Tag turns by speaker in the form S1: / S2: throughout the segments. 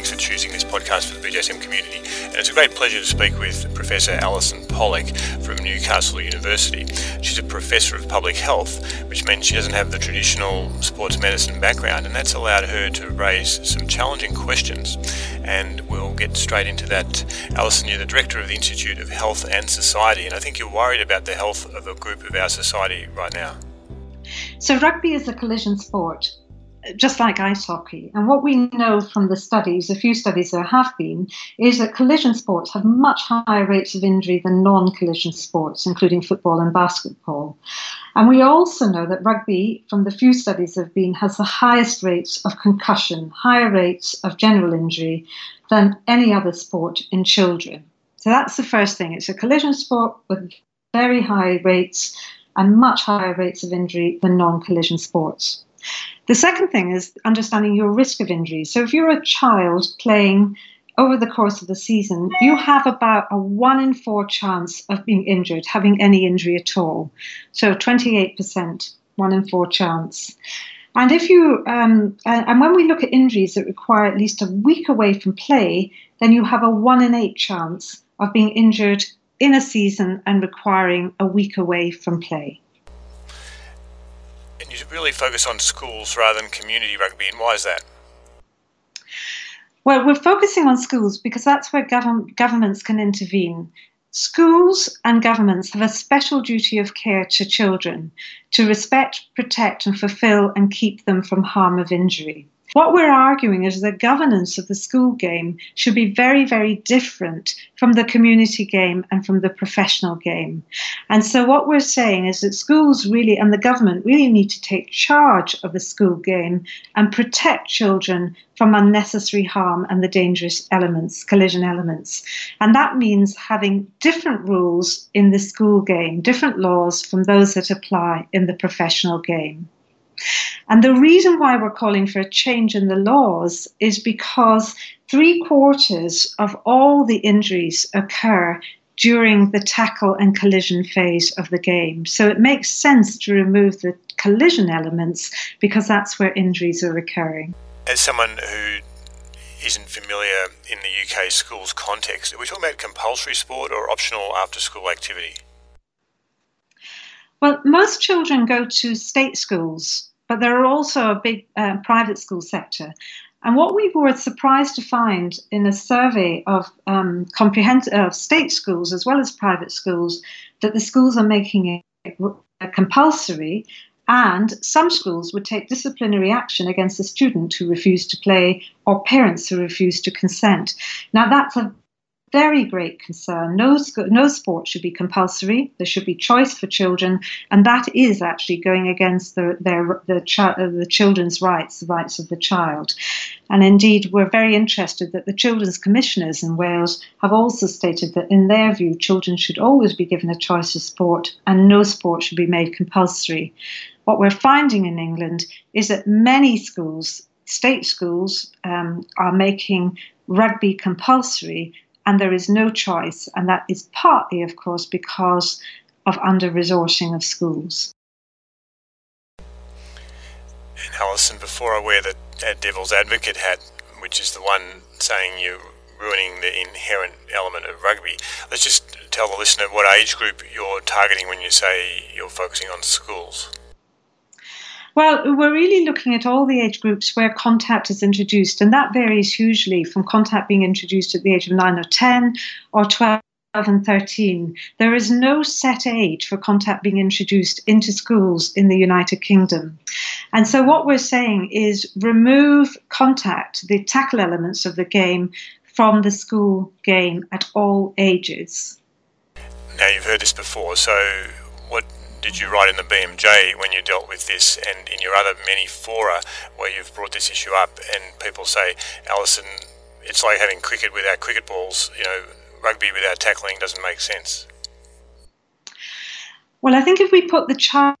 S1: thanks for choosing this podcast for the BJSM community. And it's a great pleasure to speak with Professor Allyson Pollock from Newcastle University. She's a professor of public health, which means she doesn't have the traditional sports medicine background, and that's allowed her to raise some challenging questions. And we'll get straight into that. Allyson, you're the director of the Institute of Health and Society, and I think you're worried about the health of a group of our society right now.
S2: So, rugby is a collision sport just like ice hockey. And what we know from the studies, a few studies there have been, is that collision sports have much higher rates of injury than non collision sports, including football and basketball. And we also know that rugby, from the few studies there have been, has the highest rates of concussion, higher rates of general injury than any other sport in children. So that's the first thing. It's a collision sport with very high rates and much higher rates of injury than non collision sports. The second thing is understanding your risk of injury. So if you're a child playing over the course of the season, you have about a one in four chance of being injured, having any injury at all. So 28%, one in four chance. And if you um, and when we look at injuries that require at least a week away from play, then you have a one in eight chance of being injured in a season and requiring a week away from play
S1: you really focus on schools rather than community rugby, and why is that?
S2: Well, we're focusing on schools because that's where gov- governments can intervene. Schools and governments have a special duty of care to children to respect, protect, and fulfill and keep them from harm of injury. What we're arguing is the governance of the school game should be very, very different from the community game and from the professional game. And so, what we're saying is that schools really and the government really need to take charge of the school game and protect children from unnecessary harm and the dangerous elements, collision elements. And that means having different rules in the school game, different laws from those that apply in the professional game. And the reason why we're calling for a change in the laws is because three quarters of all the injuries occur during the tackle and collision phase of the game. So it makes sense to remove the collision elements because that's where injuries are occurring.
S1: As someone who isn't familiar in the UK schools context, are we talking about compulsory sport or optional after school activity?
S2: Well, most children go to state schools but there are also a big uh, private school sector. And what we were surprised to find in a survey of um, comprehensive of state schools as well as private schools that the schools are making it compulsory, and some schools would take disciplinary action against a student who refused to play or parents who refused to consent. Now, that's a very great concern. No, no sport should be compulsory. There should be choice for children, and that is actually going against the, their, the, uh, the children's rights, the rights of the child. And indeed, we're very interested that the Children's Commissioners in Wales have also stated that, in their view, children should always be given a choice of sport, and no sport should be made compulsory. What we're finding in England is that many schools, state schools, um, are making rugby compulsory and there is no choice. And that is partly, of course, because of under resourcing of schools.
S1: And Allyson, before I wear the devil's advocate hat, which is the one saying you're ruining the inherent element of rugby, let's just tell the listener what age group you're targeting when you say you're focusing on schools.
S2: Well, we're really looking at all the age groups where contact is introduced, and that varies hugely from contact being introduced at the age of 9 or 10 or 12 and 13. There is no set age for contact being introduced into schools in the United Kingdom. And so, what we're saying is remove contact, the tackle elements of the game, from the school game at all ages.
S1: Now, you've heard this before, so what did you write in the BMJ when you dealt with this and in your other many fora where you've brought this issue up and people say, Allyson, it's like having cricket without cricket balls, you know, rugby without tackling doesn't make sense?
S2: Well, I think if we put the child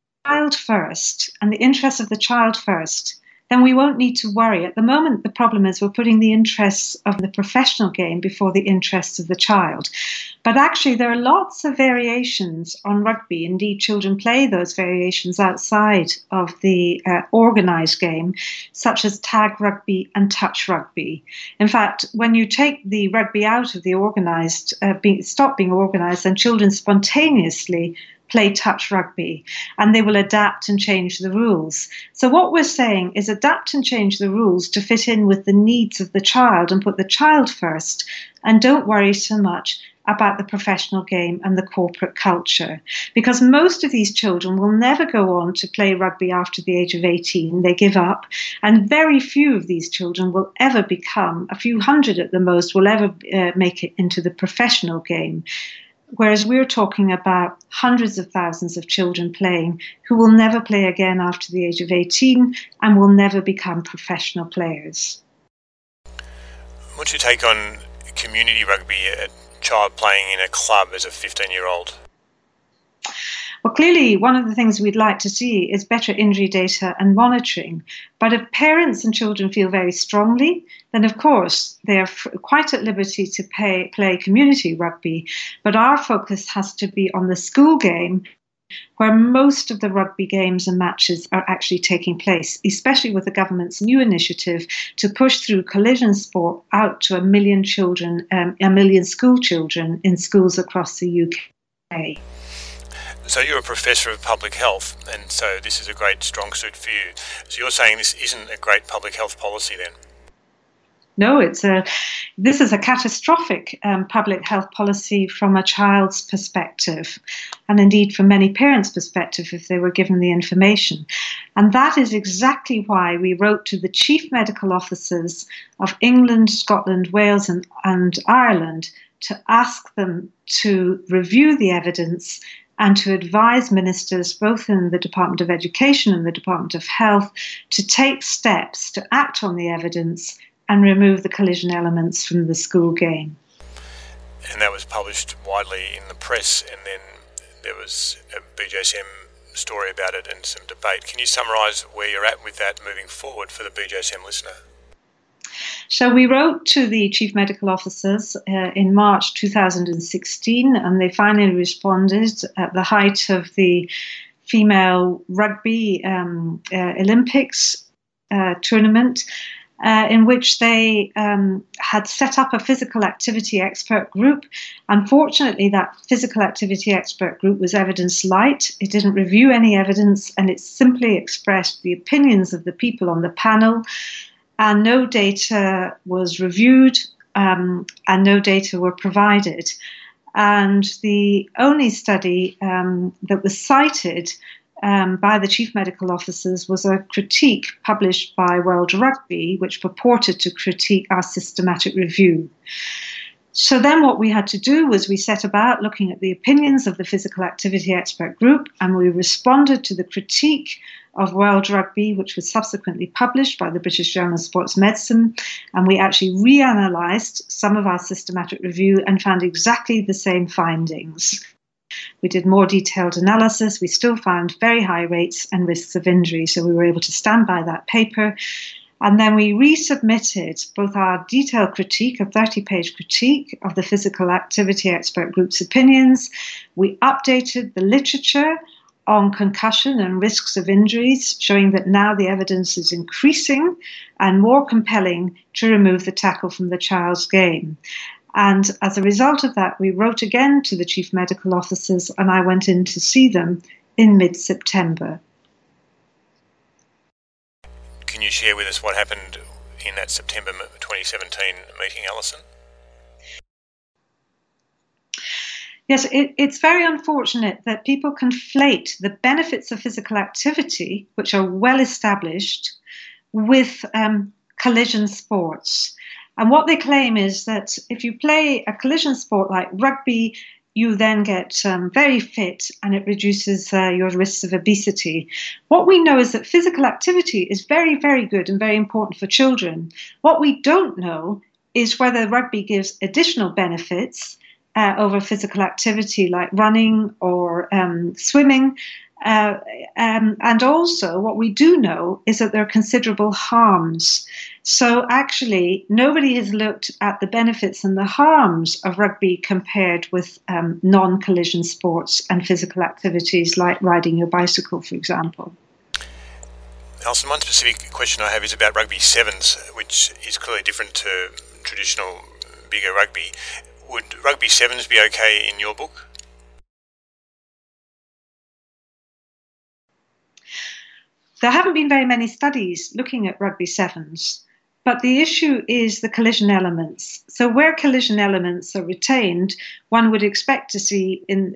S2: first and the interests of the child first, then we won't need to worry. At the moment, the problem is we're putting the interests of the professional game before the interests of the child. But actually, there are lots of variations on rugby. Indeed, children play those variations outside of the uh, organised game, such as tag rugby and touch rugby. In fact, when you take the rugby out of the organised, uh, stop being organised, then children spontaneously play touch rugby and they will adapt and change the rules. So, what we're saying is adapt and change the rules to fit in with the needs of the child and put the child first and don't worry so much about the professional game and the corporate culture. Because most of these children will never go on to play rugby after the age of 18. They give up. And very few of these children will ever become, a few hundred at the most, will ever uh, make it into the professional game. Whereas we're talking about hundreds of thousands of children playing who will never play again after the age of 18 and will never become professional players.
S1: What's your take on community rugby, a child playing in a club as a 15 year old?
S2: Well, clearly, one of the things we'd like to see is better injury data and monitoring. But if parents and children feel very strongly, then of course they are quite at liberty to pay, play community rugby. But our focus has to be on the school game where most of the rugby games and matches are actually taking place, especially with the government's new initiative to push through collision sport out to a million children, um, a million school children in schools across the UK.
S1: So you're a professor of public health, and so this is a great strong suit for you. So you're saying this isn't a great public health policy then?
S2: No, it's a. This is a catastrophic um, public health policy from a child's perspective, and indeed from many parents' perspective if they were given the information. And that is exactly why we wrote to the chief medical officers of England, Scotland, Wales, and, and Ireland to ask them to review the evidence and to advise ministers, both in the Department of Education and the Department of Health, to take steps to act on the evidence and remove the collision elements from the school game.
S1: And that was published widely in the press, and then there was a BJSM story about it and some debate. Can you summarise where you're at with that moving forward for the BJSM listener?
S2: So we wrote to the chief medical officers uh, in March 2016, and they finally responded at the height of the female rugby um, uh, Olympics uh, tournament. Uh, in which they um, had set up a physical activity expert group. Unfortunately, that physical activity expert group was evidence light. It didn't review any evidence and it simply expressed the opinions of the people on the panel and no data was reviewed um, and no data were provided. And the only study um, that was cited um, by the chief medical officers was a critique published by World Rugby, which purported to critique our systematic review. So then, what we had to do was we set about looking at the opinions of the physical activity expert group and we responded to the critique of World Rugby, which was subsequently published by the British Journal of Sports Medicine. And we actually reanalyzed some of our systematic review and found exactly the same findings. We did more detailed analysis. We still found very high rates and risks of injury, so we were able to stand by that paper. And then we resubmitted both our detailed critique, a 30 page critique of the physical activity expert group's opinions. We updated the literature on concussion and risks of injuries, showing that now the evidence is increasing and more compelling to remove the tackle from the child's game. And as a result of that, we wrote again to the chief medical officers, and I went in to see them in mid September.
S1: Can you share with us what happened in that September 2017 meeting, Allyson?
S2: Yes, it, it's very unfortunate that people conflate the benefits of physical activity, which are well established, with um, collision sports. And what they claim is that if you play a collision sport like rugby, you then get um, very fit and it reduces uh, your risks of obesity. What we know is that physical activity is very, very good and very important for children. What we don't know is whether rugby gives additional benefits uh, over physical activity like running or um, swimming. Uh, um, and also, what we do know is that there are considerable harms. So, actually, nobody has looked at the benefits and the harms of rugby compared with um, non collision sports and physical activities like riding your bicycle, for example.
S1: Allyson, one specific question I have is about rugby sevens, which is clearly different to traditional bigger rugby. Would rugby sevens be okay in your book?
S2: There haven't been very many studies looking at rugby sevens, but the issue is the collision elements. So, where collision elements are retained, one would expect to see in,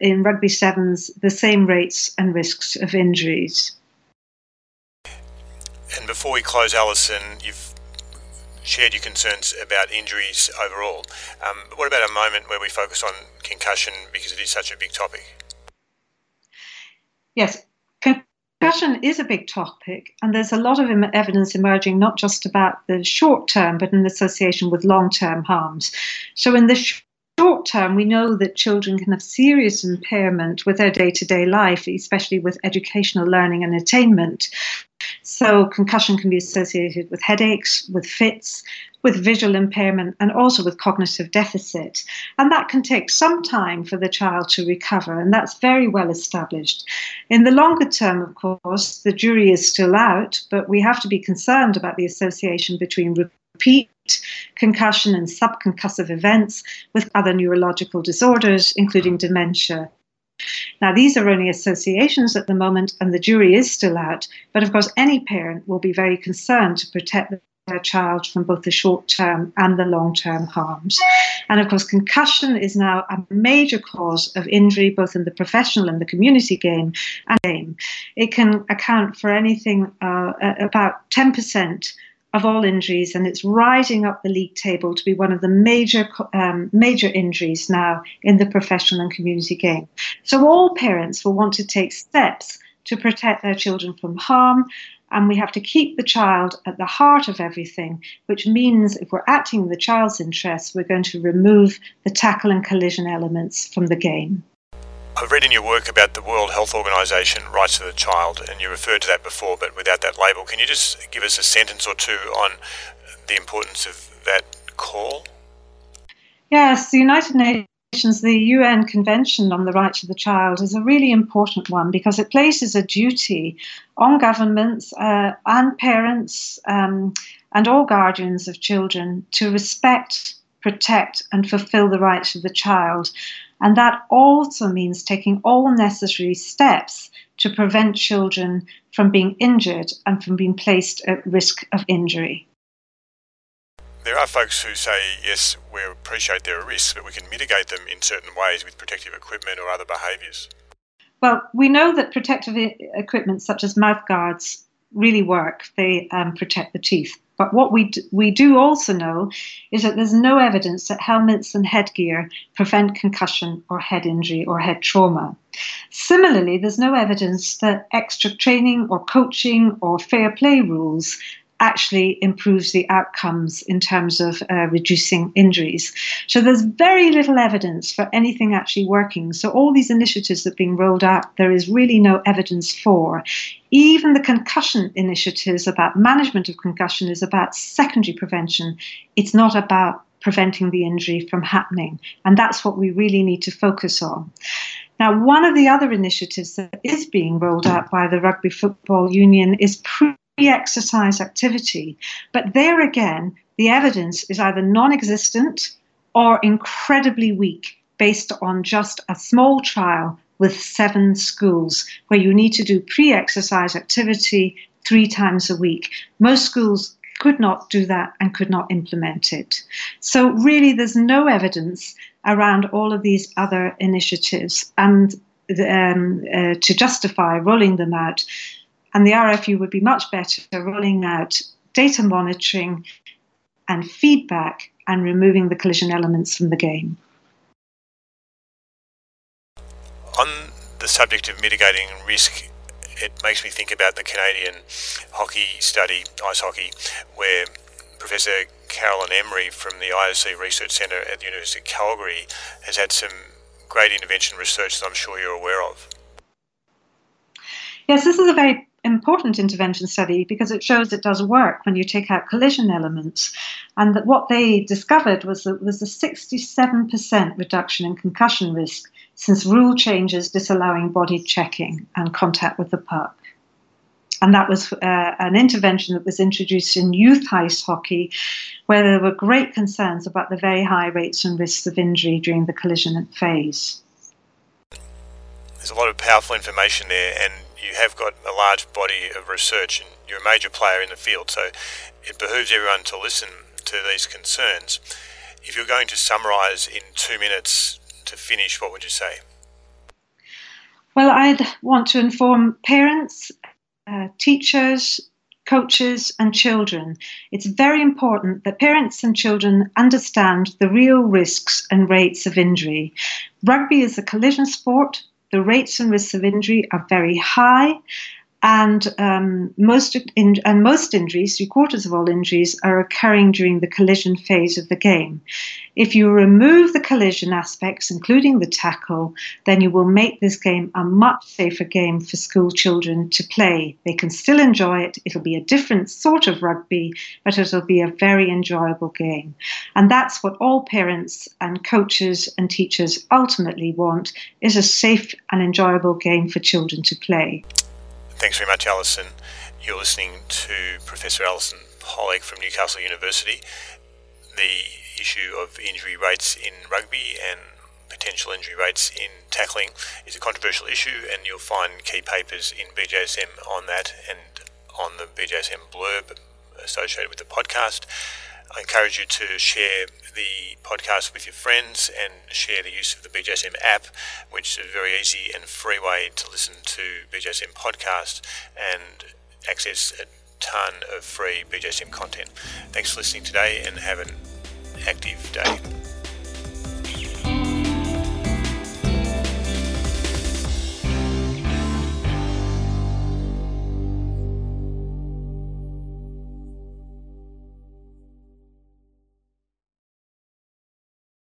S2: in rugby sevens the same rates and risks of injuries.
S1: And before we close, Allyson, you've shared your concerns about injuries overall. Um, what about a moment where we focus on concussion because it is such a big topic?
S2: Yes, Concussion is a big topic, and there's a lot of evidence emerging not just about the short term, but in association with long term harms. So, in the short term, we know that children can have serious impairment with their day to day life, especially with educational learning and attainment. So, concussion can be associated with headaches, with fits, with visual impairment, and also with cognitive deficit. And that can take some time for the child to recover, and that's very well established. In the longer term, of course, the jury is still out, but we have to be concerned about the association between repeat concussion and subconcussive events with other neurological disorders, including dementia. Now, these are only associations at the moment, and the jury is still out. But of course, any parent will be very concerned to protect their child from both the short term and the long term harms. And of course, concussion is now a major cause of injury both in the professional and the community game and game. It can account for anything uh, about 10% of all injuries, and it's rising up the league table to be one of the major um, major injuries now in the professional and community game. So all parents will want to take steps to protect their children from harm, and we have to keep the child at the heart of everything, which means if we're acting in the child's interests, we're going to remove the tackle and collision elements from the game.
S1: I've read in your work about the World Health Organization rights of the child, and you referred to that before, but without that label. Can you just give us a sentence or two on the importance of that call?
S2: Yes, the United Nations, the UN Convention on the Rights of the Child, is a really important one because it places a duty on governments uh, and parents um, and all guardians of children to respect, protect, and fulfill the rights of the child. And that also means taking all necessary steps to prevent children from being injured and from being placed at risk of injury.
S1: There are folks who say, yes, we appreciate there are risks, but we can mitigate them in certain ways with protective equipment or other behaviours.
S2: Well, we know that protective equipment such as mouth guards really work. They um, protect the teeth. But what we, d- we do also know is that there's no evidence that helmets and headgear prevent concussion or head injury or head trauma. Similarly, there's no evidence that extra training or coaching or fair play rules actually improves the outcomes in terms of uh, reducing injuries. So there's very little evidence for anything actually working. So all these initiatives that are being rolled out, there is really no evidence for. Even the concussion initiatives about management of concussion is about secondary prevention. It's not about preventing the injury from happening. And that's what we really need to focus on. Now, one of the other initiatives that is being rolled out by the Rugby Football Union is exercise activity. But there again, the evidence is either non existent or incredibly weak based on just a small trial with seven schools where you need to do pre exercise activity three times a week. Most schools could not do that and could not implement it. So, really, there's no evidence around all of these other initiatives. And um, uh, to justify rolling them out, and the RFU would be much better rolling out data monitoring and feedback and removing the collision elements from the game.
S1: On the subject of mitigating risk, it makes me think about the Canadian hockey study, ice hockey, where Professor Carolyn Emery from the IOC Research Centre at the University of Calgary has had some great intervention research that I'm sure you're aware of.
S2: Yes, this is a very important intervention study because it shows it does work when you take out collision elements. And that what they discovered was that was a 67% reduction in concussion risk since rule changes disallowing body checking and contact with the puck. And that was uh, an intervention that was introduced in youth ice hockey, where there were great concerns about the very high rates and risks of injury during the collision phase.
S1: There's a lot of powerful information there, and you have got a large body of research, and you're a major player in the field. So it behooves everyone to listen to these concerns. If you're going to summarise in two minutes to finish, what would you say?
S2: Well, I'd want to inform parents uh, teachers, coaches, and children. It's very important that parents and children understand the real risks and rates of injury. Rugby is a collision sport. The rates and risks of injury are very high, and um, most in, and most injuries, three quarters of all injuries, are occurring during the collision phase of the game. If you remove the collision aspects, including the tackle, then you will make this game a much safer game for school children to play. They can still enjoy it. It'll be a different sort of rugby, but it'll be a very enjoyable game. And that's what all parents and coaches and teachers ultimately want: is a safe and enjoyable game for children to play.
S1: Thanks very much, Allyson. You're listening to Professor Allyson Pollock from Newcastle University. The issue of injury rates in rugby and potential injury rates in tackling is a controversial issue, and you'll find key papers in BJSM on that and on the BJSM blurb associated with the podcast. I encourage you to share the podcast with your friends and share the use of the BJSM app, which is a very easy and free way to listen to BJSM podcast and access a ton of free BJSM content. Thanks for listening today and have an active day.